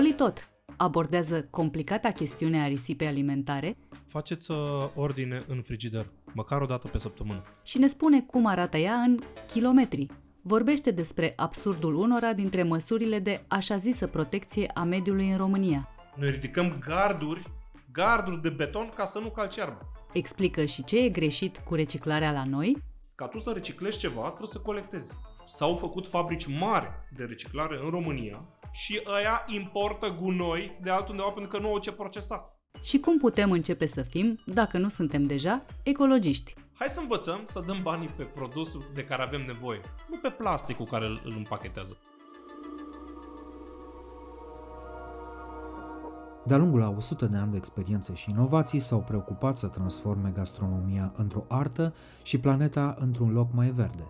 Zoli tot abordează complicata chestiune a risipei alimentare Faceți uh, ordine în frigider, măcar o dată pe săptămână. și ne spune cum arată ea în kilometri. Vorbește despre absurdul unora dintre măsurile de așa zisă protecție a mediului în România. Noi ridicăm garduri, garduri de beton ca să nu calci iarba. Explică și ce e greșit cu reciclarea la noi Ca tu să reciclezi ceva, trebuie să colectezi. S-au făcut fabrici mari de reciclare în România și ăia importă gunoi de altundeva pentru că nu au ce procesa. și cum putem începe să fim, dacă nu suntem deja, ecologiști. Hai să învățăm să dăm banii pe produsul de care avem nevoie, nu pe plasticul care îl, îl împachetează. De-a lungul a 100 de ani de experiențe și inovații s-au preocupat să transforme gastronomia într-o artă și planeta într-un loc mai verde.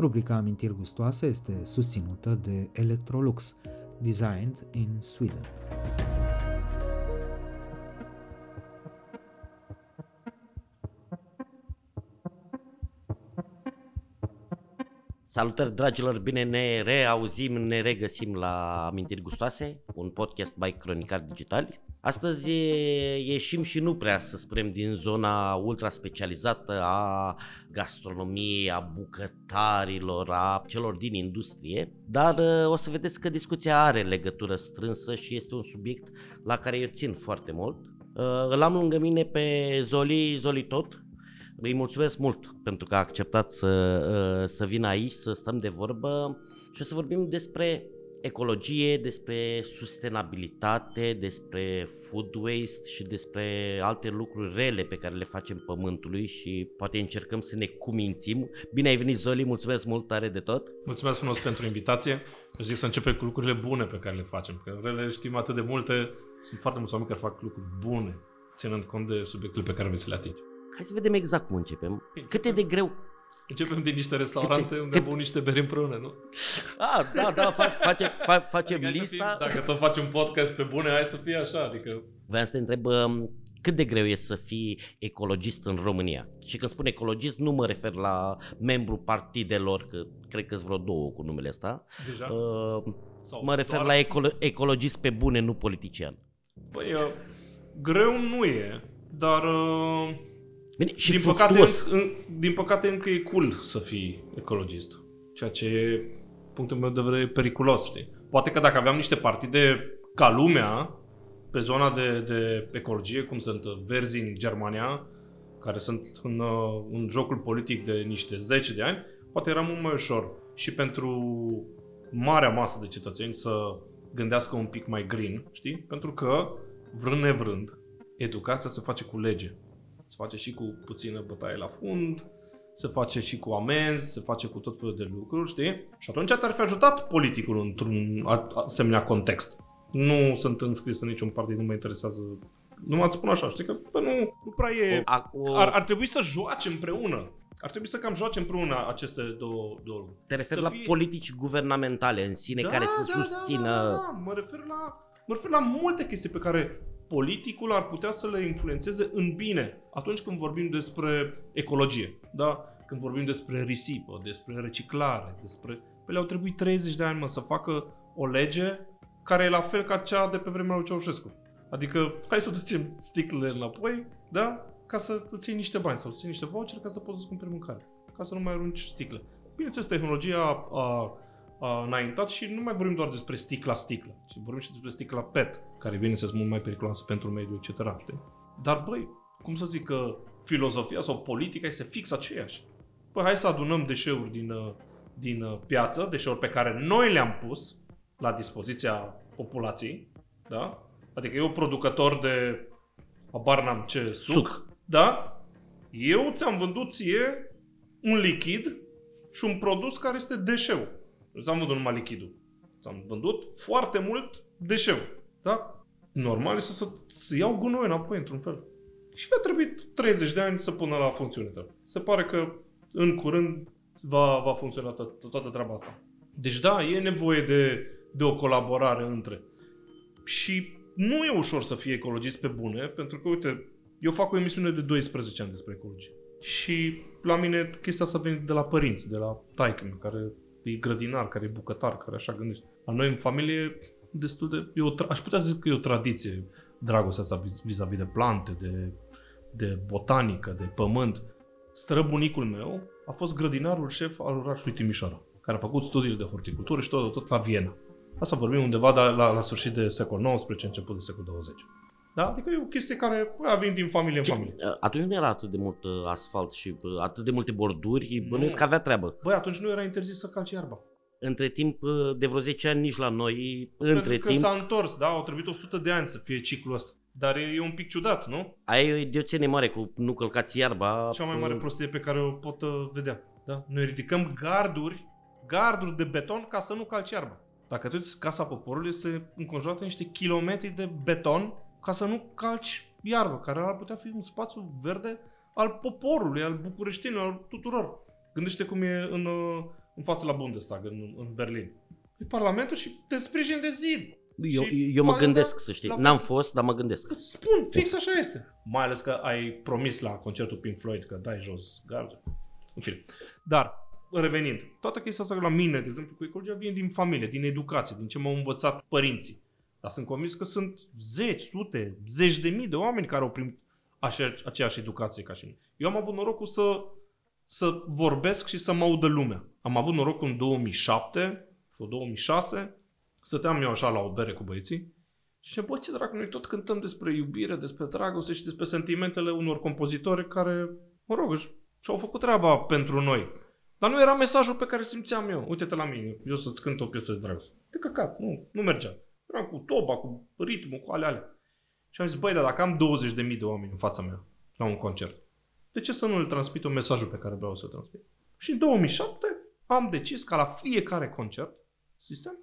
Rubrica Amintiri Gustoase este susținută de Electrolux, designed in Sweden. Salutări dragilor, bine ne reauzim, ne regăsim la Amintiri Gustoase, un podcast by Cronicar Digital. Astăzi e- ieșim și nu prea, să spunem, din zona ultra specializată a gastronomiei, a bucătarilor, a celor din industrie, dar uh, o să vedeți că discuția are legătură strânsă și este un subiect la care eu țin foarte mult. Uh, Îl am lângă mine pe Zoli, Zoli Tot, îi mulțumesc mult pentru că a acceptat să, uh, să vină aici, să stăm de vorbă și o să vorbim despre ecologie, despre sustenabilitate, despre food waste și despre alte lucruri rele pe care le facem pământului și poate încercăm să ne cumințim. Bine ai venit, Zoli, mulțumesc mult tare de tot. Mulțumesc frumos pentru invitație. Eu zic să începem cu lucrurile bune pe care le facem, că rele știm atât de multe, sunt foarte mulți oameni care fac lucruri bune, ținând cont de subiectele pe care veți le atinge. Hai să vedem exact cum începem. Bine. Cât e de greu Începem din niște restaurante Câte- unde cât- bău niște beri împreună, nu? Ah, da, da, fa- face, fa- facem Adică hai să lista. Fie, dacă tot faci un podcast pe bune, hai să fie așa, adică... Vreau să te întreb um, cât de greu e să fii ecologist în România? Și când spun ecologist nu mă refer la membru partidelor, că cred că sunt vreo două cu numele ăsta. Deja? Uh, Sau mă refer doar- la ecolo- ecologist pe bune, nu politician. Păi, uh, greu nu e, dar... Uh, Bine, și din, păcate, fructuos. în, în, din păcate încă e cool să fii ecologist. Ceea ce e, punctul meu de vedere, periculos. Știi? Poate că dacă aveam niște partide ca lumea, pe zona de, de ecologie, cum sunt uh, Verzi în Germania, care sunt în, uh, în jocul politic de niște zece de ani, poate era mult mai ușor și pentru marea masă de cetățeni să gândească un pic mai green, știi? Pentru că, vrând nevrând, educația se face cu lege. Se face și cu puțină bătaie la fund, se face și cu amenzi, se face cu tot felul de lucruri, știi? Și atunci te-ar fi ajutat politicul într-un a- asemenea context. Nu sunt înscris în niciun partid, nu mă interesează. Nu mă spun așa, știi că bă, nu, nu prea e... A, o, Ar, ar trebui să joace împreună. Ar trebui să cam joace împreună aceste două, două lucruri. te refer să la fie- politici guvernamentale în sine care să susțină... Da, da, da. Mă, refer la, mă refer la multe chestii pe care politicul ar putea să le influențeze în bine atunci când vorbim despre ecologie. Da? Când vorbim despre risipă, despre reciclare, despre... Păi le-au trebuit 30 de ani mă, să facă o lege care e la fel ca cea de pe vremea lui Ceaușescu. Adică, hai să ducem sticlele înapoi, da? Ca să îți iei niște bani sau să iei niște voucher ca să poți să-ți cumperi mâncare. Ca să nu mai arunci sticle. Bineînțeles, tehnologia a, a înaintat și nu mai vorbim doar despre sticla sticlă, ci vorbim și despre sticla PET, care vine să mult mai periculoasă pentru mediul, etc. Știi? Dar, băi, cum să zic că filozofia sau politica este fix aceeași. Păi hai să adunăm deșeuri din, uh, din uh, piață, deșeuri pe care noi le-am pus la dispoziția populației, da? Adică eu producător de, abar n-am ce, suc, suc. da? Eu ți-am vândut ție un lichid și un produs care este deșeu. Nu ți-am vândut numai lichidul. Ți-am vândut foarte mult deșeu. Da? Normal este să, să iau gunoi înapoi, într-un fel. Și mi-a trebuit 30 de ani să pună la funcțiune. Se pare că în curând va, va funcționa to- toată treaba asta. Deci da, e nevoie de, de o colaborare între. Și nu e ușor să fii ecologist pe bune, pentru că, uite, eu fac o emisiune de 12 ani despre ecologie. Și la mine chestia asta vine de la părinți, de la taică care e grădinar, care e bucătar, care așa gândește. La noi în familie destul de... E o, aș putea zic că e o tradiție dragostea asta vis-a-vis de plante, de, de botanică, de pământ. Străbunicul meu a fost grădinarul șef al orașului Timișoara, care a făcut studiile de horticultură și tot, tot la Viena. Asta vorbim undeva la, la, la sfârșit de secol XIX, început de secol 20. Da? Adică e o chestie care a venit din familie în familie. Atunci nu era atât de mult uh, asfalt și uh, atât de multe borduri, bănuiesc că avea treabă. Băi, atunci nu era interzis să calci iarba. Între timp, uh, de vreo 10 ani, nici la noi, Pentru între că timp... s-a întors, da? Au trebuit 100 de ani să fie ciclul ăsta. Dar e, e un pic ciudat, nu? Aia e o idioțenie mare cu nu călcați iarba. Cea mai mare prostie pe care o pot uh, vedea. Da? Noi ridicăm garduri, garduri de beton ca să nu calci iarba. Dacă tu uiți, Casa Poporului este înconjurată de niște kilometri de beton ca să nu calci iarbă, care ar putea fi un spațiu verde al poporului, al bucureștinilor, al tuturor. Gândește cum e în, uh, în fața la Bundestag, în, în Berlin. E Parlamentul și te sprijin de zid. Eu, eu mă gândesc, să știi. N-am fost, dar mă gândesc. Îți spun, fix așa este. Mai ales că ai promis la concertul Pink Floyd că dai jos gard. În fine. Dar, revenind, toată chestia asta la mine, de exemplu, cu ecologia vine din familie, din educație, din ce m-au învățat părinții. Dar sunt convins că sunt zeci, sute, zeci de mii de oameni care au primit așa, aceeași educație ca și mine. Eu am avut norocul să, să vorbesc și să mă audă lumea. Am avut norocul în 2007 sau 2006, stăteam eu așa la o bere cu băieții și zice, bă, ce dracu, noi tot cântăm despre iubire, despre dragoste și despre sentimentele unor compozitori care, mă rog, și-au făcut treaba pentru noi. Dar nu era mesajul pe care simțeam eu. Uite-te la mine, eu să-ți cânt o piesă de dragoste. De căcat, nu, nu mergea. Eram cu toba, cu ritmul, cu alea alea. Și am zis, băi, dar dacă am 20.000 de oameni în fața mea la un concert, de ce să nu le transmit un mesajul pe care vreau să-l transmit? Și în 2007 am decis ca la fiecare concert, sistem,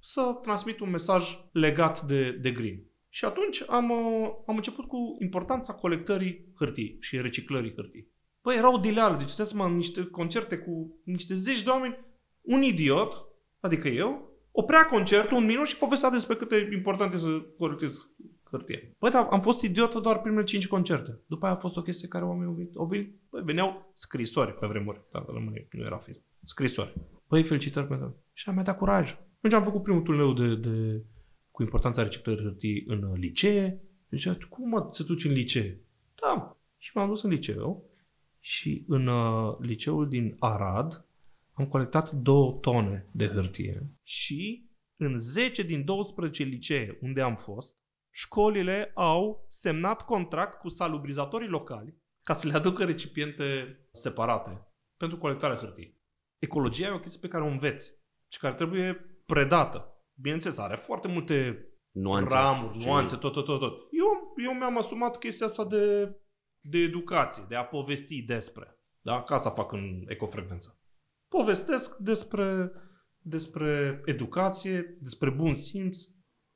să transmit un mesaj legat de, de green. Și atunci am, uh, am început cu importanța colectării hârtii și reciclării hârtii. Păi era o dileală, deci stai mă, niște concerte cu niște zeci de oameni, un idiot, adică eu, oprea concertul un minut și povestea despre cât e important să corectez hârtie. Păi da, am fost idiotă doar primele 5 concerte. După aia a fost o chestie care oamenii au venit. Au venit păi, veneau scrisori pe vremuri. Dacă rămâne, nu era Facebook. Scrisori. Păi, felicitări pentru Și am dat curaj. Atunci am făcut primul turneu de, de, cu importanța reciclării hârtii în licee. Deci, cum mă, să duci în licee? Da. Și m-am dus în liceu și în uh, liceul din Arad am colectat două tone de hârtie și în 10 din 12 licee unde am fost, școlile au semnat contract cu salubrizatorii locali ca să le aducă recipiente separate pentru colectarea hârtiei. Ecologia e o chestie pe care o înveți și care trebuie predată. Bineînțeles, are foarte multe nuanțe, ramuri, nuanțe, tot, tot, tot, tot. Eu, eu mi-am asumat chestia asta de, de educație, de a povesti despre. Da? Ca să fac în ecofrecvență. Povestesc despre, despre educație, despre bun simț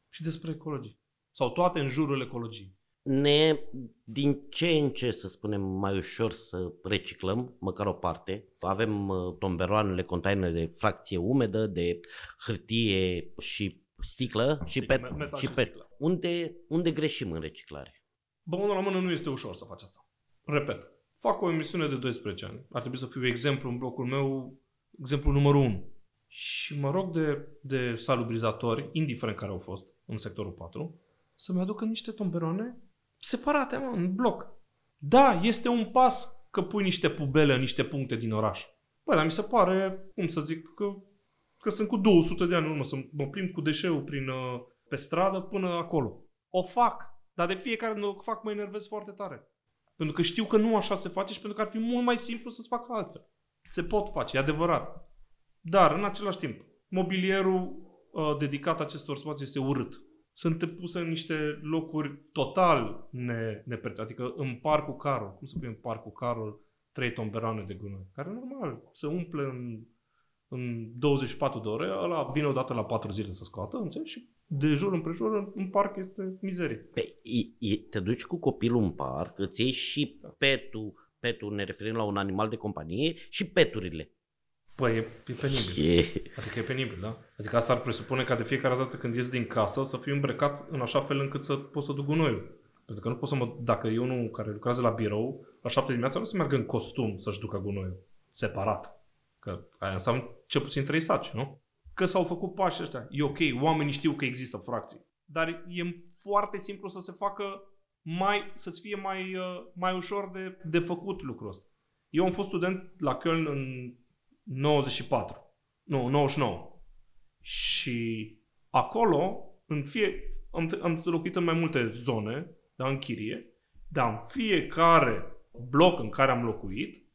și despre ecologie. Sau toate în jurul ecologiei. Ne, din ce în ce, să spunem, mai ușor să reciclăm, măcar o parte. Avem uh, tomberoanele, containere de fracție umedă, de hârtie și sticlă și pet. Și pet. Unde, unde greșim în reciclare? Bă, la mână nu este ușor să faci asta. Repet, fac o emisiune de 12 ani. Ar trebui să fiu exemplu în blocul meu, exemplu numărul 1. Și mă rog de, de salubrizatori, indiferent care au fost în sectorul 4, să-mi aducă niște tomberoane separate, mă, în bloc. Da, este un pas că pui niște pubele în niște puncte din oraș. Bă, dar mi se pare, cum să zic, că că sunt cu 200 de ani în urmă, să mă plimb cu deșeul prin, uh, pe stradă până acolo. O fac, dar de fiecare dată o fac mă enervez foarte tare. Pentru că știu că nu așa se face și pentru că ar fi mult mai simplu să-ți facă altfel. Se pot face, e adevărat. Dar, în același timp, mobilierul uh, dedicat acestor spații este urât. Sunt puse în niște locuri total ne, neperțite. Adică în parcul Carol, cum să pui în parcul Carol, trei tomberane de gunoi, care normal se umple în, în 24 de ore, ăla vine odată la 4 zile să scoată, înțelegi? Și de jur împrejur în, în parc este mizerie. Pe, e, e, te duci cu copilul în parc, îți iei și petul, petul ne referim la un animal de companie, și peturile. Păi e, e penibil. E, Adică e penibil, da? Adică asta ar presupune ca de fiecare dată când ies din casă să fiu îmbrăcat în așa fel încât să pot să duc gunoiul. Pentru că nu pot să mă... Dacă eu nu care lucrează la birou, la 7 dimineața nu să meargă în costum să-și ducă gunoiul. Separat. Că aia înseamnă cel puțin trei saci, nu? Că s-au făcut pași ăștia. E ok, oamenii știu că există fracții. Dar e foarte simplu să se facă mai, să-ți fie mai, uh, mai ușor de, de făcut lucrul ăsta. Eu am fost student la Köln în 94. Nu, 99. Și acolo, în fie, am, am locuit în mai multe zone, dar în chirie, dar în fiecare bloc în care am locuit,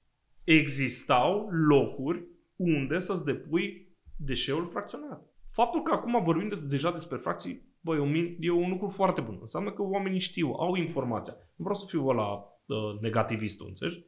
existau locuri unde să-ți depui deșeul fracționat. Faptul că acum vorbim de, deja despre fracții, bă, e un, min- e un lucru foarte bun. Înseamnă că oamenii știu, au informația. Nu vreau să fiu ăla uh, negativistul, înțelegi?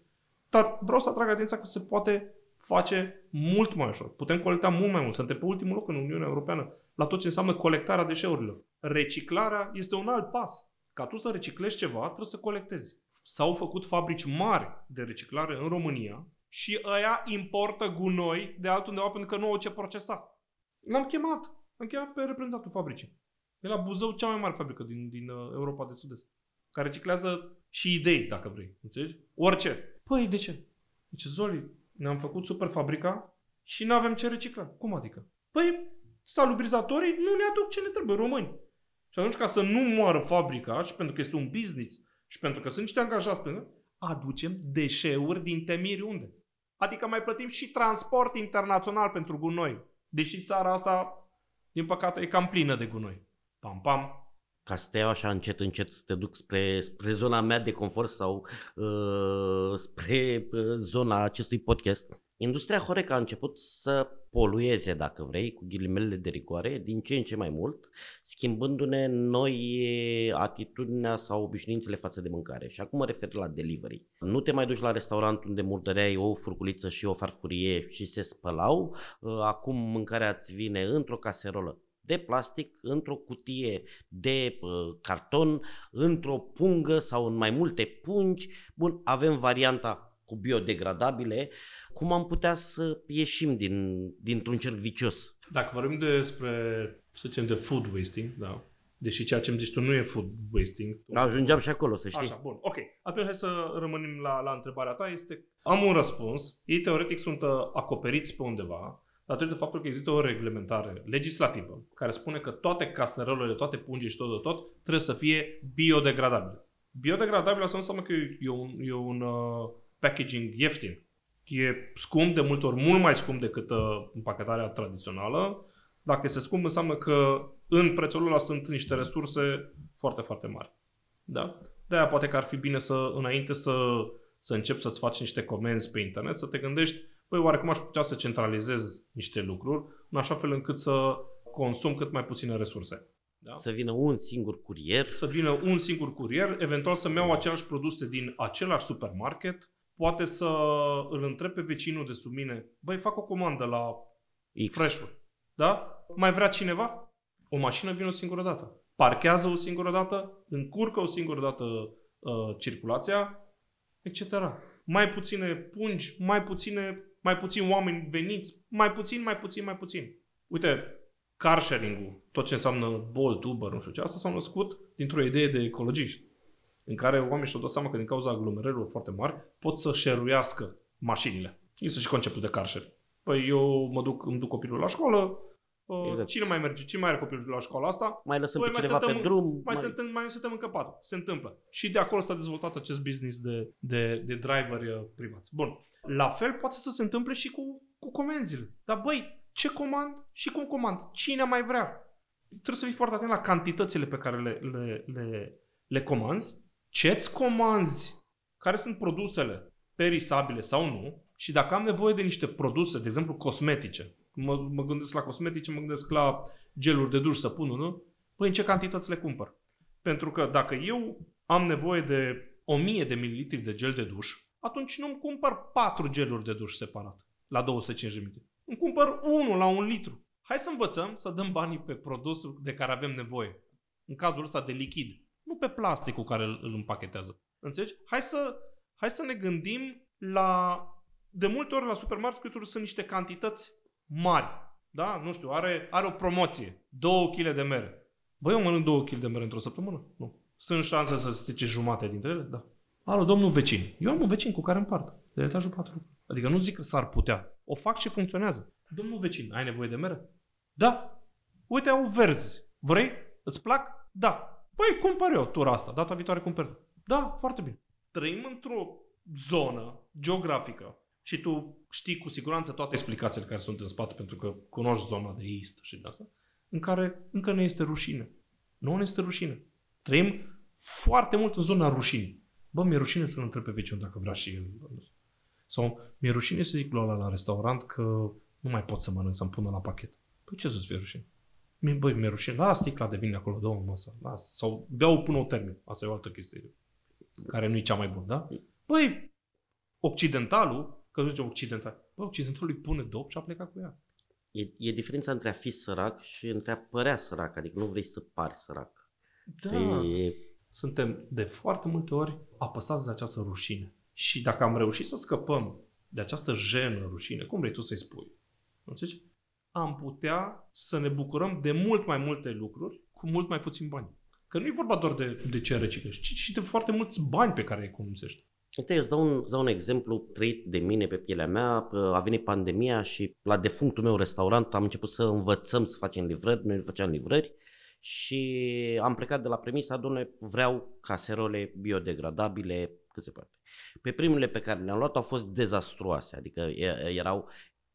Dar vreau să atrag atenția că se poate face mult mai ușor. Putem colecta mult mai mult. Suntem pe ultimul loc în Uniunea Europeană la tot ce înseamnă colectarea deșeurilor. Reciclarea este un alt pas. Ca tu să reciclezi ceva, trebuie să colectezi. S-au făcut fabrici mari de reciclare în România și ăia importă gunoi de altundeva pentru că nu au ce procesa. L-am chemat. Am chemat pe reprezentantul fabricii. E la Buzău cea mai mare fabrică din, din uh, Europa de Sud-Est. Care reciclează și idei, dacă vrei. Înțelegi? Orice. Păi, de ce? Zice, Zoli, ne-am făcut super fabrica și nu avem ce recicla. Cum adică? Păi, salubrizatorii nu ne aduc ce ne trebuie, români. Și atunci, ca să nu moară fabrica și pentru că este un business și pentru că sunt niște angajați, pentru aducem deșeuri din temiri unde? Adică mai plătim și transport internațional pentru gunoi. Deși țara asta, din păcate, e cam plină de gunoi. Pam, pam. ca să te iau așa încet, încet să te duc spre, spre zona mea de confort sau uh, spre uh, zona acestui podcast. Industria Horeca a început să polueze, dacă vrei, cu ghilimele de rigoare, din ce în ce mai mult, schimbându-ne noi atitudinea sau obișnuințele față de mâncare. Și acum mă refer la delivery. Nu te mai duci la restaurant unde murdăreai o furculiță și o farfurie și se spălau, uh, acum mâncarea îți vine într-o caserolă de plastic, într-o cutie de uh, carton, într-o pungă sau în mai multe pungi. Bun, avem varianta cu biodegradabile. Cum am putea să ieșim din, dintr-un cerc vicios? Dacă vorbim despre, să zicem, de food wasting, da, deși ceea ce îmi zici tu nu e food wasting. Tu... Ajungeam și acolo, să știi. Așa, bun, ok. Atunci hai să rămânem la, la întrebarea ta. Este, am un răspuns. Ei teoretic sunt uh, acoperiți pe undeva, datorită faptului că există o reglementare legislativă care spune că toate caserolele, toate pungii și tot de tot trebuie să fie biodegradabile. Biodegradabil asta nu înseamnă că e un, e un uh, packaging ieftin. E scump de multe ori, mult mai scump decât uh, împachetarea tradițională. Dacă este scump, înseamnă că în prețul ăla sunt niște resurse foarte, foarte mari. Da? De-aia poate că ar fi bine să, înainte să, să începi să-ți faci niște comenzi pe internet, să te gândești, păi oare cum aș putea să centralizez niște lucruri în așa fel încât să consum cât mai puține resurse. Da? Să vină un singur curier. Să vină un singur curier, eventual să-mi iau aceleași produse din același supermarket, poate să îl întreb pe vecinul de sub mine, băi, fac o comandă la X. Fresh Food. Da? Mai vrea cineva? O mașină vine o singură dată. Parchează o singură dată, încurcă o singură dată uh, circulația, etc. Mai puține pungi, mai puține, mai puțini oameni veniți, mai puțin, mai puțin, mai puțin. Uite, car sharing-ul, tot ce înseamnă Bolt, Uber, nu știu ce, asta s-au născut dintr-o idee de ecologiști, în care oamenii și-au dat seama că din cauza aglomerărilor foarte mari pot să șeruiască mașinile. Este și conceptul de car sharing. Păi eu mă duc, îmi duc copilul la școală, uh, Exact. cine mai merge, cine mai are copilul la școala asta, Mai lăsăm Păi pe mai cineva stăm pe în- drum. mai, suntem, mai suntem în căpatul. Se întâmplă. Și de acolo s-a dezvoltat acest business de, de, de driveri uh, privați. Bun. La fel poate să se întâmple și cu, cu comenzile. Dar băi, ce comand și cum comand. Cine mai vrea. Trebuie să fii foarte atent la cantitățile pe care le, le, le, le comanzi, ce-ți comanzi, care sunt produsele perisabile sau nu și dacă am nevoie de niște produse, de exemplu cosmetice, mă, mă gândesc la cosmetice, mă gândesc la geluri de duș, săpun, nu? Păi în ce cantități le cumpăr? Pentru că dacă eu am nevoie de 1000 de mililitri de gel de duș, atunci nu-mi cumpăr 4 geluri de duș separat la 250 de mililitri. Îmi cumpăr unul la un litru. Hai să învățăm să dăm banii pe produsul de care avem nevoie. În cazul ăsta de lichid. Nu pe plasticul care îl, îl împachetează. Înțelegi? Hai să, hai să ne gândim la... De multe ori la supermarketuri sunt niște cantități mari. Da? Nu știu, are, are o promoție. 2 kg de mere. Băi, eu mănânc 2 kg de mere într-o săptămână? Nu. Sunt șanse să strice jumate dintre ele? Da. Alo, domnul vecin. Eu am un vecin cu care împart. De etajul 4. Adică nu zic că s-ar putea. O fac și funcționează. Domnul vecin, ai nevoie de mere? Da. Uite, au verzi. Vrei? Îți plac? Da. Păi, cumpăr eu tura asta. Data viitoare cumpăr. Da, foarte bine. Trăim într-o zonă geografică și tu știi cu siguranță toate explicațiile care sunt în spate pentru că cunoști zona de ist și de asta, în care încă ne este rușine. Nu ne este rușine. Trăim foarte mult în zona rușinii. Bă, mi-e rușine să-l întreb pe veciun dacă vrea și el. Sau mi-e rușine să zic lui ăla la restaurant că nu mai pot să mănânc, să-mi pună la pachet. Păi ce să-ți fie rușine? Mie, băi, mi-e rușine. La sticla de vin acolo, două masă. Las. Sau beau până o termin. Asta e o altă chestie care nu e cea mai bună, da? Băi, occidentalul, că zice occidental, băi, occidentalul îi pune dop și a plecat cu ea. E, e diferența între a fi sărac și între a părea sărac, adică nu vrei să pari sărac. Da. E... Suntem de foarte multe ori apăsați de această rușine. Și dacă am reușit să scăpăm de această jenă, rușine, cum vrei tu să-i spui, înțelegi? am putea să ne bucurăm de mult mai multe lucruri cu mult mai puțin bani. Că nu e vorba doar de, de ce reciclezi, ci și de foarte mulți bani pe care îi economisești. Uite, eu îți dau un, îți dau un exemplu trăit de mine pe pielea mea. A venit pandemia și la defunctul meu restaurant am început să învățăm să facem livrări. Noi făceam livrări și am plecat de la premisa, domnule, vreau caserole biodegradabile cât se poate. Pe primele pe care le-am luat au fost dezastruoase, adică erau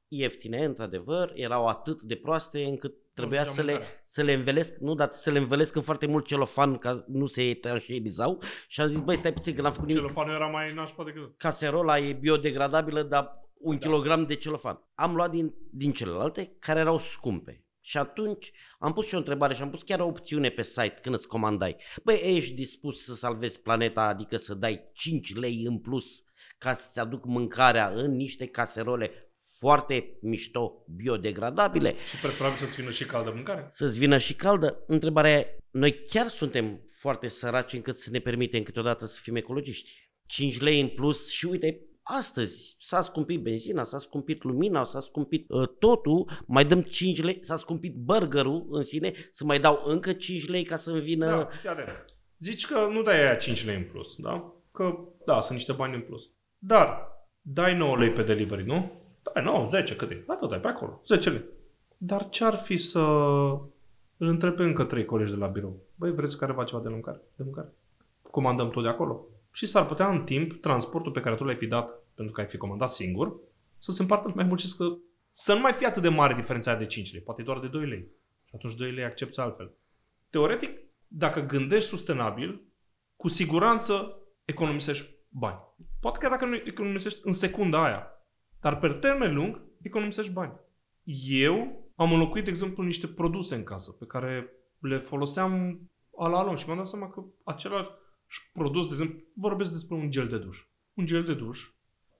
ieftine, într-adevăr, erau atât de proaste încât trebuia să le, să le învelesc, nu, dar să le învelesc în foarte mult celofan ca nu se etanșerizau și am zis, băi, stai puțin că n-am făcut nimic. Celofanul era mai nașpa decât... Caserola e biodegradabilă, dar un da. kilogram de celofan. Am luat din, din celelalte care erau scumpe. Și atunci am pus și o întrebare și am pus chiar o opțiune pe site când îți comandai. Băi, ești dispus să salvezi planeta, adică să dai 5 lei în plus ca să-ți aduc mâncarea în niște caserole foarte mișto, biodegradabile. Și preferabil să-ți vină și caldă mâncare? Să-ți vină și caldă. Întrebarea e, noi chiar suntem foarte săraci încât să ne permitem câteodată să fim ecologiști. 5 lei în plus și uite, astăzi s-a scumpit benzina, s-a scumpit lumina, s-a scumpit uh, totul, mai dăm 5 lei, s-a scumpit burgerul în sine, să mai dau încă 5 lei ca să-mi vină... Da, iată. Zici că nu dai aia 5 lei în plus, da? Că, da, sunt niște bani în plus. Dar, dai 9 lei pe delivery, nu? Dai 9, 10, cât e? Da, tot dai pe acolo, 10 lei. Dar ce-ar fi să îl întreb pe încă trei colegi de la birou? Băi, vreți careva ceva de mâncare? De mâncare? Comandăm tot de acolo? și s-ar putea în timp transportul pe care tu l-ai fi dat pentru că ai fi comandat singur să se împartă mai mult și să, să nu mai fie atât de mare diferența de 5 lei, poate doar de 2 lei. Și atunci 2 lei accepti altfel. Teoretic, dacă gândești sustenabil, cu siguranță economisești bani. Poate chiar dacă nu economisești în secunda aia, dar pe termen lung economisești bani. Eu am înlocuit, de exemplu, niște produse în casă pe care le foloseam ala lung și mi-am dat seama că același produs, de exemplu, vorbesc despre un gel de duș. Un gel de duș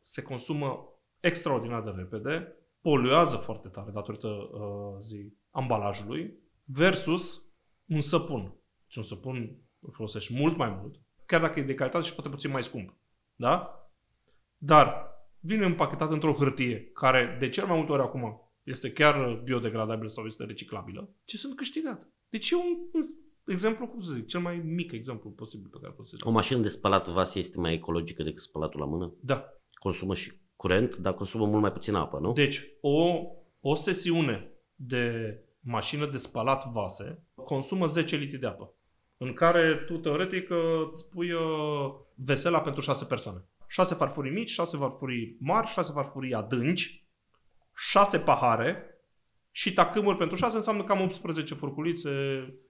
se consumă extraordinar de repede, poluează foarte tare datorită uh, zi, ambalajului, versus un săpun. Deci un săpun îl folosești mult mai mult, chiar dacă e de calitate și poate puțin mai scump. Da? Dar vine împachetat într-o hârtie care de cel mai multe ori acum este chiar biodegradabilă sau este reciclabilă, ce sunt câștigat. Deci e un, un exemplu, cum să zic, cel mai mic exemplu posibil pe care pot să zic. O mașină de spălat vase este mai ecologică decât spălatul la mână? Da. Consumă și curent, dar consumă mult mai puțin apă, nu? Deci, o, o sesiune de mașină de spălat vase consumă 10 litri de apă, în care tu teoretic îți pui uh, vesela pentru 6 persoane. 6 farfurii mici, 6 farfurii mari, 6 farfurii adânci, 6 pahare și tacâmuri pentru 6 înseamnă cam 18 furculițe,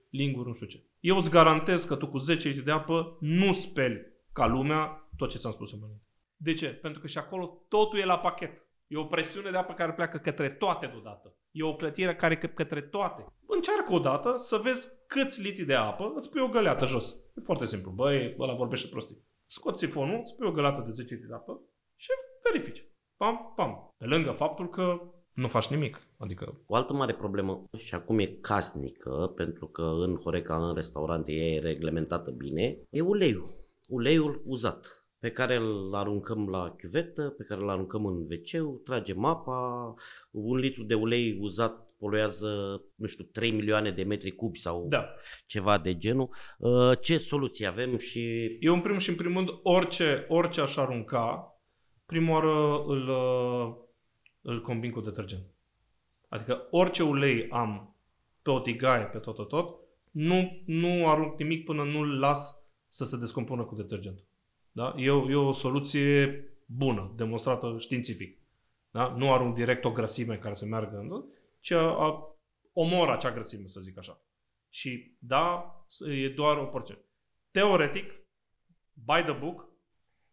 linguri, nu știu ce. Eu îți garantez că tu cu 10 litri de apă nu speli ca lumea tot ce ți-am spus în mâine. De ce? Pentru că și acolo totul e la pachet. E o presiune de apă care pleacă către toate deodată. E o clătire care către toate. Încearcă o dată să vezi câți litri de apă, îți pui o găleată jos. E foarte simplu. Băi, ăla vorbește prostii. Scoți sifonul, îți pui o găleată de 10 litri de apă și verifici. Pam, pam. Pe lângă faptul că nu faci nimic. Adică... O altă mare problemă și acum e casnică, pentru că în Horeca, în restaurante, e reglementată bine, e uleiul. Uleiul uzat pe care îl aruncăm la chiuvetă, pe care îl aruncăm în wc tragem apa, un litru de ulei uzat poluează, nu știu, 3 milioane de metri cubi sau Da. ceva de genul. Uh, Ce soluții avem și Eu în primul și în primul rând, orice, orice aș arunca, prima oară îl, uh, îl combin cu detergent. Adică orice ulei am pe o tigaie, pe tot, tot, tot, nu, nu arunc nimic până nu-l las să se descompună cu detergentul. Da? E, o, e o soluție bună, demonstrată științific. Da? Nu arunc direct o grăsime care să meargă în ci a, a, omor acea grăsime, să zic așa. Și da, e doar o porțiune. Teoretic, by the book,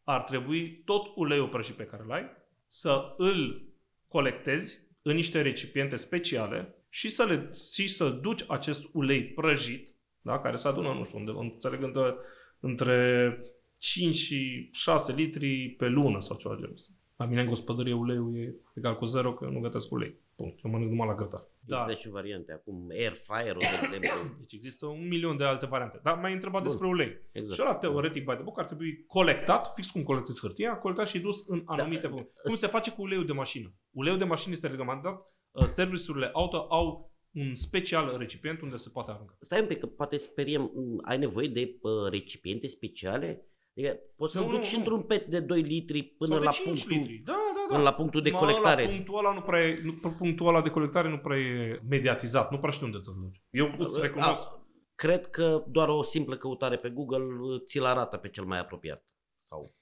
ar trebui tot uleiul prăjit pe care îl ai să îl colectezi în niște recipiente speciale și să le, și să duci acest ulei prăjit, da, care se adună, nu știu, unde, înțeleg, între, între 5 și 6 litri pe lună sau ceva genul ăsta. La mine în gospodărie uleiul e egal cu zero, că eu nu gătesc ulei. Punct. Eu mănânc numai la grătar. da. există și variante. Acum air fryer de exemplu. Deci există un milion de alte variante. Dar m-ai întrebat Bun. despre ulei. Exact. Și ăla, teoretic, by the book, ar trebui colectat, fix cum colectezi hârtia, colectat și dus în anumite... Da. Cum se face cu uleiul de mașină? Uleiul de mașină este reglementat, uh, serviciurile auto au un special recipient unde se poate arunca. Stai un pic, că poate speriem, m, ai nevoie de uh, recipiente speciale? Adică poți să Nu, duci nu, nu. într-un pet de 2 litri până Sau de la 5 punctul, litri. Da, da, da. până la punctul de Mă, colectare. La punctul ăla, nu prea e, nu, punctul ăla de colectare nu prea e mediatizat. Nu prea știu unde să-l duci. Eu îți recunosc. A, cred că doar o simplă căutare pe Google uh, ți-l arată pe cel mai apropiat. Sau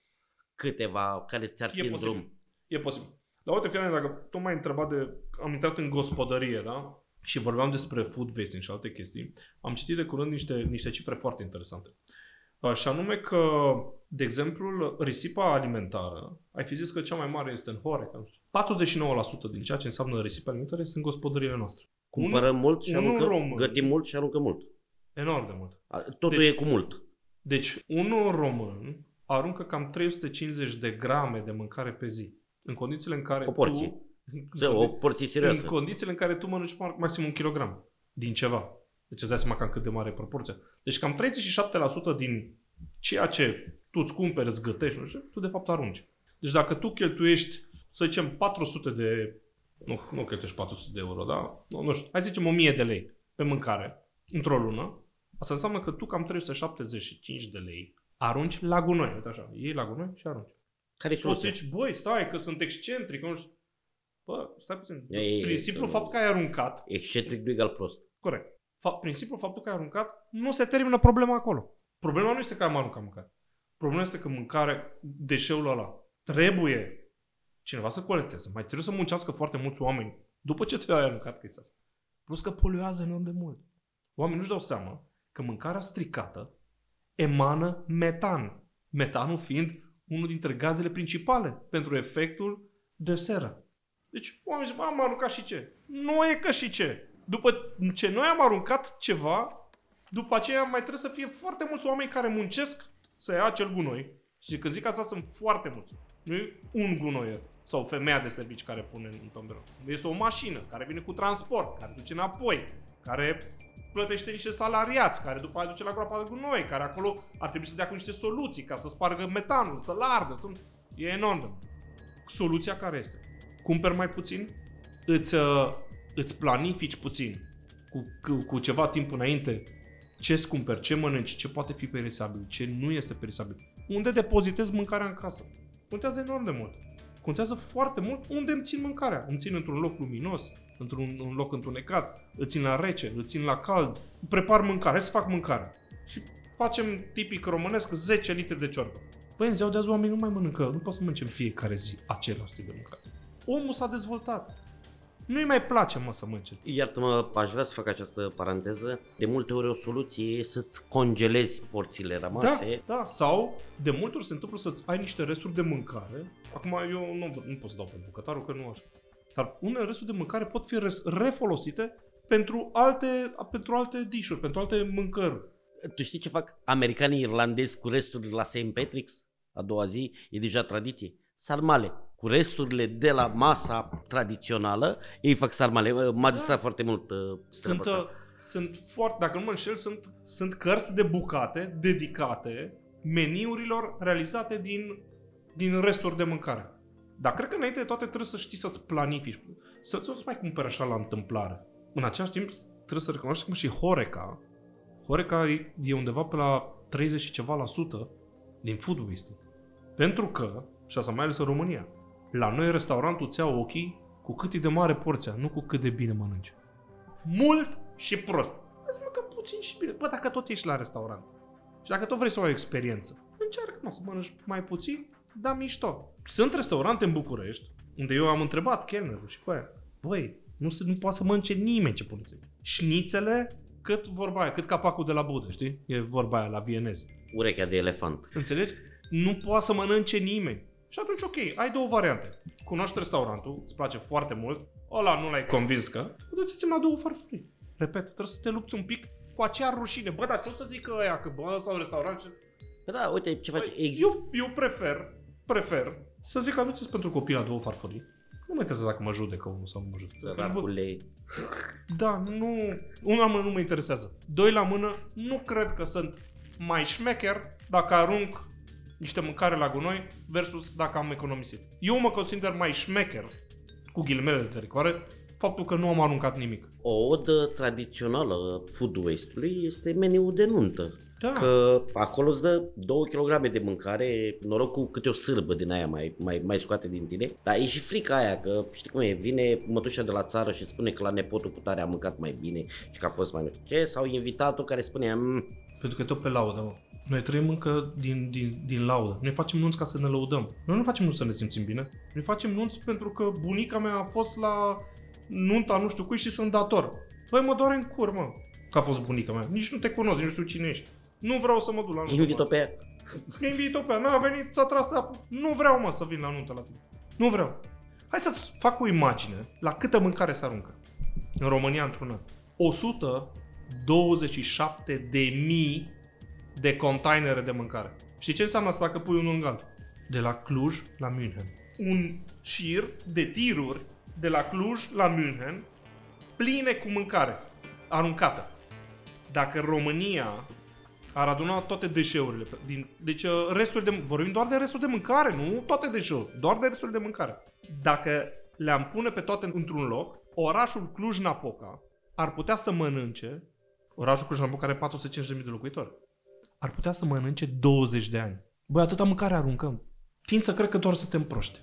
câteva care ți-ar fi E în posibil. drum. E posibil. Dar uite, Fiane, dacă tu m-ai întrebat de... Am intrat în gospodărie, da? Și vorbeam despre food wasting și alte chestii. Am citit de curând niște, niște cifre foarte interesante. Uh, Și anume că, de exemplu, risipa alimentară, ai fi zis că cea mai mare este în Horeca, nu știu, 49% din ceea ce înseamnă risipa alimentară este în gospodăriile noastre. Cumpărăm mult și unul aruncă, român. gătim mult și aruncă mult. Enorm de mult. A, Totul Deci- e cu mult. Deci, unul român aruncă cam 350 de grame de mâncare pe zi. În condițiile în care O porție. tu... Să, o porție în serioasă. condițiile în care tu mănânci ma- maxim un kilogram din ceva. Deci îți dai seama cam cât de mare e proporția. Deci cam 37% din ceea ce tu îți cumperi, îți gătești, nu știu, tu de fapt arunci. Deci dacă tu cheltuiești, să zicem, 400 de... Nu, nu cheltuiești 400 de euro, da? Nu, nu știu. Hai să zicem 1000 de lei pe mâncare într-o lună. Asta înseamnă că tu cam 375 de lei arunci la gunoi. Uite așa, iei la gunoi și arunci. Care e Tu soluția? zici, băi, stai, că sunt excentric, că nu știu. Bă, stai puțin. E, e, Prin e, simplu e, fapt că ai aruncat, Excentric nu egal prost. corect. Fa- prin simplu faptul că ai aruncat, nu se termină problema acolo. Problema nu este că am aruncat mâncare. Problema este că mâncare, deșeul ăla, trebuie cineva să colecteze. Mai trebuie să muncească foarte mulți oameni după ce te-ai aruncat chestia asta. Plus că poluează enorm de mult. Oamenii nu-și dau seama că mâncarea stricată emană metan. Metanul fiind unul dintre gazele principale pentru efectul de seră. Deci oamenii zic, "Bă, am aruncat și ce? Nu e că și ce. După ce noi am aruncat ceva, după aceea mai trebuie să fie foarte mulți oameni care muncesc să ia acel gunoi. Și când zic asta, sunt foarte mulți. Nu e un gunoier sau femeia de servici care pune în tomberă. Este o mașină care vine cu transport, care duce înapoi, care plătește niște salariați, care după aia duce la groapa de gunoi, care acolo ar trebui să dea cu niște soluții ca să spargă metanul, să-l ardă. Să... E enorm. de mult. Soluția care este? Cumperi mai puțin, îți, uh, îți planifici puțin cu, cu, cu ceva timp înainte ce îți cumperi, ce mănânci, ce poate fi perisabil, ce nu este perisabil. Unde depozitezi mâncarea în casă. Contează enorm de mult. Contează foarte mult unde îmi țin mâncarea. Îmi țin într-un loc luminos, într-un un loc întunecat, îl țin la rece, îl țin la cald, prepar mâncare, să fac mâncare. Și facem tipic românesc 10 litri de ciorbă. Păi în ziua de azi oamenii nu mai mănâncă, nu pot să mănânce în fiecare zi același tip de mâncare. Omul s-a dezvoltat. Nu-i mai place, mă, să mănânce. Iartă-mă, aș vrea să fac această paranteză. De multe ori o soluție e să-ți congelezi porțiile rămase. Da, da. Sau, de multe ori se întâmplă să ai niște resturi de mâncare. Acum eu nu, nu pot să dau pe bucătarul, că nu așa. Dar unele resturi de mâncare pot fi res- refolosite pentru alte, pentru alte dișuri, pentru alte mâncări. Tu știi ce fac americanii irlandezi cu resturi la St. Patrick's? A doua zi e deja tradiție. Sarmale. Cu resturile de la masa tradițională, ei fac sarmale. M-a distrat foarte mult uh, Sunt, treaba uh, asta. sunt foarte, dacă nu mă înșel, sunt, sunt cărți de bucate dedicate meniurilor realizate din, din resturi de mâncare. Dar cred că înainte de toate trebuie să știi să-ți planifici. Să să nu-ți mai cumperi așa la întâmplare. În același timp trebuie să recunoaștem că și Horeca, Horeca e- e undeva pe la 30 și ceva la sută din food wasting. Pentru că, și asta mai ales în România, la noi restaurantul îți ia ochii cu cât e de mare porția, nu cu cât de bine mănânci. Mult și prost. Hai să mâncăm puțin și bine. Bă, dacă tot ești la restaurant și dacă tot vrei să ai o experiență, încearcă mă, să mănânci mai puțin, dar mișto. Sunt restaurante în București unde eu am întrebat chelnerul și cu aia, băi, nu, se, nu poate să mănânce nimeni ce puneți aici. Șnițele, cât vorba aia, cât capacul de la Budă, știi? E vorba aia la vienez. Urechea de elefant. Înțelegi? Nu poate să mănânce nimeni. Și atunci, ok, ai două variante. Cunoști restaurantul, îți place foarte mult, ăla nu l-ai convins că, duceți-mi la două farfurii. Repet, trebuie să te lupți un pic cu acea rușine. Bă, dar ce o să zică ăia, că bă, sau restaurant ce... Păi da, uite ce face. Băi, Există. eu, eu prefer, prefer să zic aduceți pentru copii la două farfurii. Nu mă interesează dacă mă judecă unul sau nu mă judecă. Săracule. Da, nu, una la mână nu mă interesează. Doi la mână, nu cred că sunt mai șmecher dacă arunc niște mâncare la gunoi versus dacă am economisit. Eu mă consider mai șmecher, cu ghilimele de rigoare, faptul că nu am aruncat nimic. O odă tradițională food waste-ului este meniul de nuntă. Da. Că acolo îți dă 2 kg de mâncare, noroc cu câte o sârbă din aia mai, mai, mai scoate din tine. Dar e și frica aia, că știi cum e, vine mătușa de la țară și spune că la nepotul cu tare a mâncat mai bine și că a fost mai nu știu ce, sau invitatul care spune, "Mm, Pentru că e tot pe laudă, mă. Noi trăim încă din, din, din laudă. Noi facem nunți ca să ne lăudăm. Noi nu facem nunți să ne simțim bine. Noi facem nunți pentru că bunica mea a fost la nunta nu știu cui și sunt dator. Băi, mă doare în cur, mă, că a fost bunica mea. Nici nu te cunosc, nici nu știu cine ești. Nu vreau să mă duc la nuntă. invit-o mă. pe ea. Invit-o pe ea. N-a venit, s-a tras apă. Nu vreau, mă, să vin la nuntă la tine. Nu vreau. Hai să-ți fac o imagine la câtă mâncare se aruncă. În România, într-un an. 127 de mii de containere de mâncare. Și ce înseamnă asta dacă pui unul lângă altul? De la Cluj la München. Un șir de tiruri de la Cluj la München pline cu mâncare aruncată. Dacă România ar aduna toate deșeurile, pe- din, deci uh, resturi de, vorbim doar de resturi de mâncare, nu toate deșeurile, doar de resturi de mâncare. Dacă le-am pune pe toate într-un loc, orașul Cluj-Napoca ar putea să mănânce, orașul Cluj-Napoca are 450.000 de locuitori, ar putea să mănânce 20 de ani. Băi, atâta mâncare aruncăm. Tind să cred că doar suntem proști.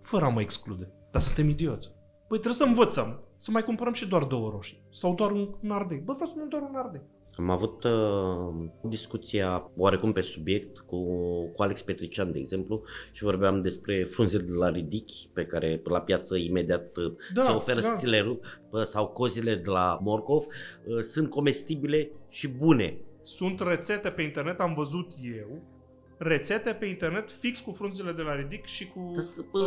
Fără a mă exclude. Dar suntem idioți. Păi trebuie să învățăm să mai cumpărăm și doar două roșii. Sau doar un, un ardei. Bă, vreau să mănânc doar un ardei. Am avut uh, discuția oarecum pe subiect cu, cu Alex Petrician, de exemplu, și vorbeam despre frunzele de la ridichi, pe care la piață imediat uh, Da, se oferă da. să ți le rup, uh, sau cozile de la morcov, uh, sunt comestibile și bune. Sunt rețete pe internet, am văzut eu, rețete pe internet fix cu frunzele de la ridic și cu,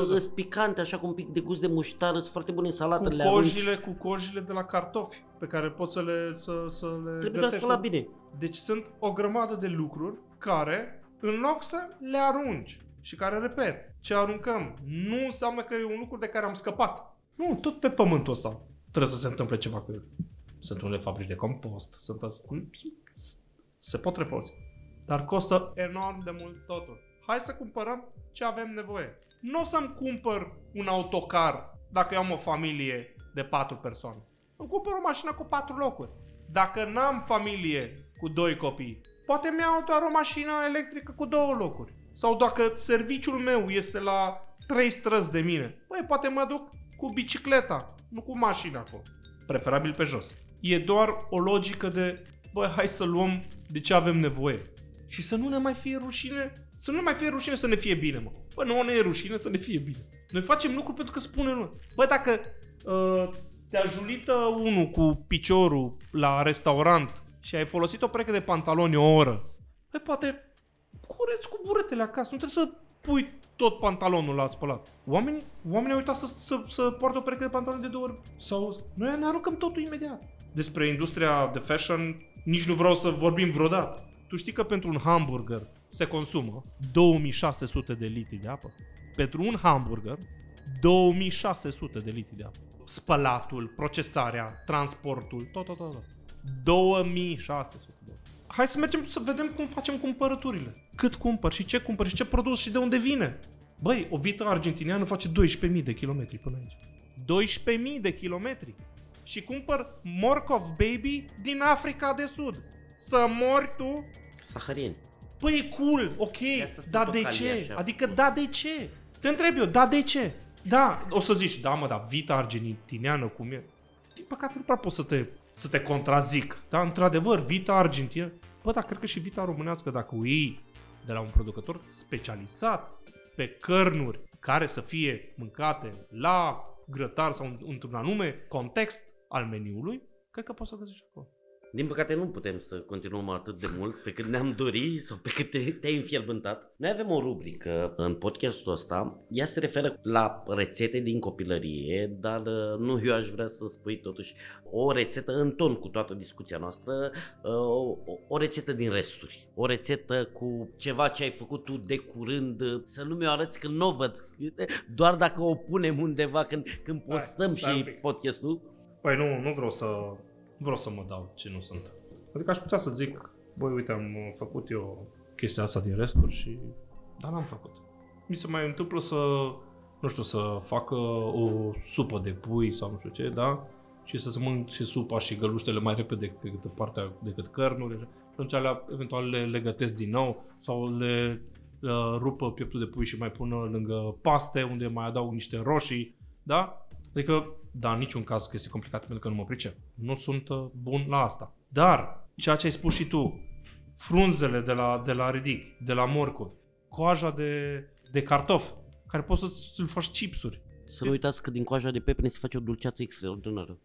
Sunt picante, așa cu un pic de gust de muștar, sunt foarte bune în salată, cu le arunci. cojile, cu cojile de la cartofi pe care poți să le, să, să le Trebuie doar gătești. spălat bine. Deci sunt o grămadă de lucruri care, în loc să le arunci și care, repet, ce aruncăm, nu înseamnă că e un lucru de care am scăpat. Nu, tot pe pământul ăsta trebuie să se întâmple ceva cu el. Sunt unele fabrici de compost, sunt, se pot refolosi. Dar costă enorm de mult totul. Hai să cumpărăm ce avem nevoie. Nu o să-mi cumpăr un autocar dacă eu am o familie de patru persoane. Îmi cumpăr o mașină cu patru locuri. Dacă n-am familie cu doi copii, poate mi-au doar o mașină electrică cu două locuri. Sau dacă serviciul meu este la trei străzi de mine, băi, poate mă duc cu bicicleta, nu cu mașina acolo. Preferabil pe jos. E doar o logică de, băi, hai să luăm de ce avem nevoie. Și să nu ne mai fie rușine, să nu ne mai fie rușine să ne fie bine, mă. Bă, nu ne e rușine să ne fie bine. Noi facem lucruri pentru că spunem, mă. Bă, dacă uh, te ajulită unul cu piciorul la restaurant și ai folosit o pereche de pantaloni o oră, păi poate cureți cu buretele acasă, nu trebuie să pui tot pantalonul la spălat. Oamenii, oamenii au uitat să, să, să poartă o pereche de pantaloni de două ori. Sau noi ne aruncăm totul imediat. Despre industria de fashion nici nu vreau să vorbim vreodată. Tu știi că pentru un hamburger se consumă 2600 de litri de apă? Pentru un hamburger, 2600 de litri de apă. Spălatul, procesarea, transportul, tot, tot, tot. tot. 2600 de litri. Hai să mergem să vedem cum facem cumpărăturile. Cât cumpăr și ce cumpăr și ce produs și de unde vine. Băi, o vită argentiniană face 12.000 de kilometri până aici. 12.000 de kilometri. Și cumpăr morcov baby din Africa de Sud. Să mori tu? Saharin. Păi e cool, ok, Asta-s dar de portocalii ce? așa. Adică da, de ce? Te întreb eu, da, de ce? Da, o să zici, da mă, dar vita argentiniană cum e? Din păcate nu prea pot să te, să te contrazic. Da, într-adevăr, vita argentiniană. Bă, dar cred că și vita românească, dacă o iei de la un producător specializat pe cărnuri care să fie mâncate la grătar sau într-un anume context al meniului, cred că poți să găsești acolo. Din păcate nu putem să continuăm atât de mult pe cât ne-am dori sau pe cât te, te-ai înfierbântat. Noi avem o rubrică în podcastul ăsta, ea se referă la rețete din copilărie, dar uh, nu eu aș vrea să spui totuși o rețetă în ton cu toată discuția noastră, uh, o, o rețetă din resturi, o rețetă cu ceva ce ai făcut tu de curând, uh, să nu mi-o arăți când nu o văd, doar dacă o punem undeva când, când Stai, postăm stai un și pic. podcastul. Păi nu, nu vreau să, nu vreau să mă dau ce nu sunt. Adică aș putea să zic, băi, uite, am uh, făcut eu chestia asta din resturi și... Dar n-am făcut. Mi se mai întâmplă să, nu știu, să fac uh, o supă de pui sau nu știu ce, da? Și să se mănânc și supa și găluștele mai repede decât partea, decât cărnuri. Și atunci alea, eventual le, le gătesc din nou sau le uh, rupă pieptul de pui și mai pun lângă paste unde mai adaug niște roșii, da? Adică, da, în niciun caz că este complicat pentru că nu mă pricep. Nu sunt uh, bun la asta. Dar, ceea ce ai spus și tu, frunzele de la, de la ridic, de la morcov, coaja de, de cartof, care poți să-ți faci chipsuri. Să nu uitați că din coaja de pepene se face o dulceață extraordinară.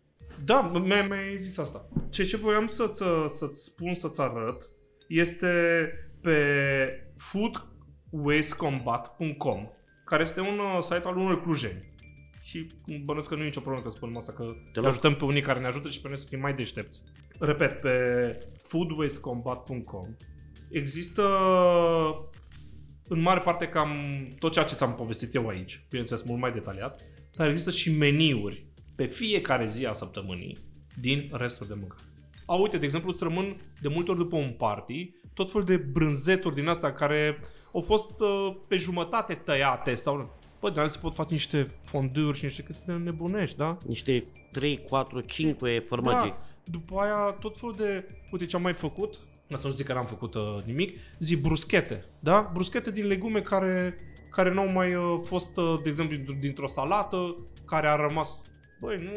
Da, mi-ai mi zis asta. Ce ce voiam să-ți, să-ți spun, să-ți arăt, este pe foodwastecombat.com, care este un uh, site al unor clujeni. Și bănuiesc că nu e nicio problemă că spunem asta, că te luăm. ajutăm pe unii care ne ajută și pe noi să fim mai deștepți. Repet, pe foodwastecombat.com există în mare parte cam tot ceea ce ți-am povestit eu aici, bineînțeles mult mai detaliat, dar există și meniuri pe fiecare zi a săptămânii din restul de mâncare. A, uite, de exemplu, îți rămân de multe ori după un party tot fel de brânzeturi din astea care au fost uh, pe jumătate tăiate sau... Bă, de se pot face niște fonduri și niște chestii de nebunești, da? Niște 3, 4, 5 formage. Da. După aia tot felul de... Uite ce am mai făcut, ca să nu zic că n-am făcut uh, nimic, zi bruschete, da? Bruschete din legume care, care n-au mai uh, fost, uh, de exemplu, dintr- dintr-o salată, care a rămas... Băi, nu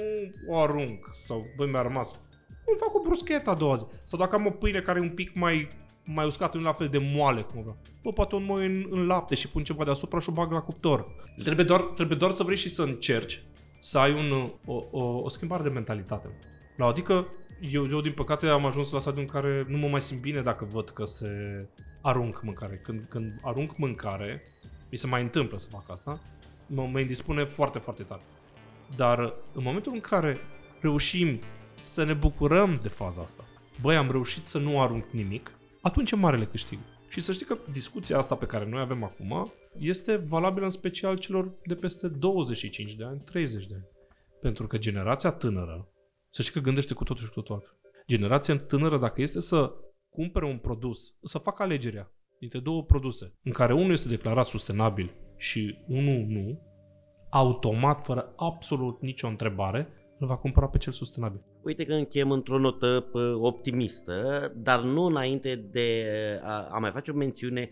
o arunc, sau băi, mi-a rămas. Îmi fac o bruschetă a doua zi. Sau dacă am o pâine care e un pic mai mai uscată, nu la fel de moale cum vreau. Bă, poate o moi în, în lapte și pun ceva deasupra și o bag la cuptor. Trebuie doar, trebuie doar să vrei și să încerci să ai un, o, o, o schimbare de mentalitate. La adică, eu, eu din păcate am ajuns la stadiul în care nu mă mai simt bine dacă văd că se arunc mâncare. Când, când arunc mâncare, mi se mai întâmplă să fac asta, mă, mă indispune foarte, foarte tare. Dar în momentul în care reușim să ne bucurăm de faza asta, băi, am reușit să nu arunc nimic, atunci e marele câștig. Și să știi că discuția asta pe care noi avem acum este valabilă în special celor de peste 25 de ani, 30 de ani. Pentru că generația tânără, să știi că gândește cu totul și cu totul altfel. Generația tânără, dacă este să cumpere un produs, să facă alegerea dintre două produse, în care unul este declarat sustenabil și unul nu, automat, fără absolut nicio întrebare, îl va cumpăra pe cel sustenabil. Uite că încheiem într-o notă pă, optimistă, dar nu înainte de a, a mai face o mențiune.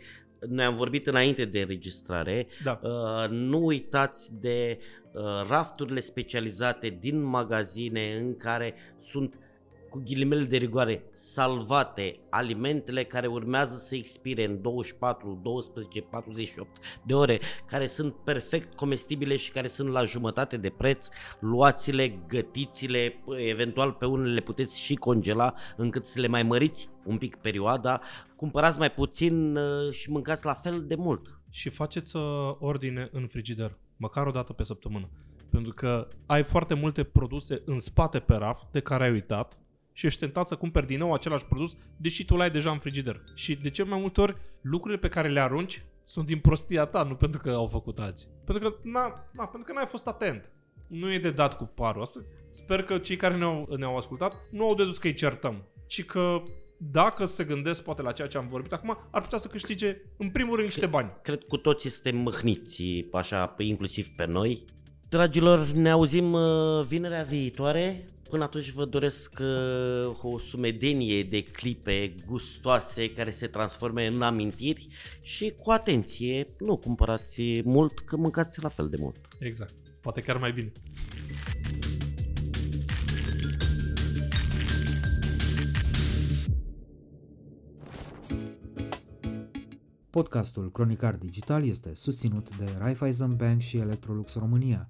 Noi am vorbit înainte de înregistrare. Da. Uh, nu uitați de uh, rafturile specializate din magazine în care sunt cu ghilimele de rigoare, salvate alimentele care urmează să expire în 24, 12, 48 de ore, care sunt perfect comestibile și care sunt la jumătate de preț, luați-le, gătiți-le, eventual pe unele le puteți și congela încât să le mai măriți un pic perioada, cumpărați mai puțin uh, și mâncați la fel de mult. Și faceți uh, ordine în frigider, măcar o dată pe săptămână. Pentru că ai foarte multe produse în spate pe raf de care ai uitat și ești tentat să cumperi din nou același produs, deși tu l-ai deja în frigider. Și de ce mai multe ori lucrurile pe care le arunci sunt din prostia ta, nu pentru că au făcut alții. Pentru că, na, na, pentru că n-ai fost atent. Nu e de dat cu parul. Asta sper că cei care ne-au, ne-au ascultat nu au dedus că îi certăm, ci că dacă se gândesc poate la ceea ce am vorbit acum, ar putea să câștige în primul rând niște bani. Cred cu toții suntem mâhniți, așa, inclusiv pe noi. Dragilor, ne auzim uh, vinerea viitoare. Până atunci vă doresc uh, o sumedenie de clipe gustoase care se transforme în amintiri și cu atenție, nu cumpărați mult, că mâncați la fel de mult. Exact. Poate chiar mai bine. Podcastul Cronicar Digital este susținut de Raiffeisen Bank și Electrolux România.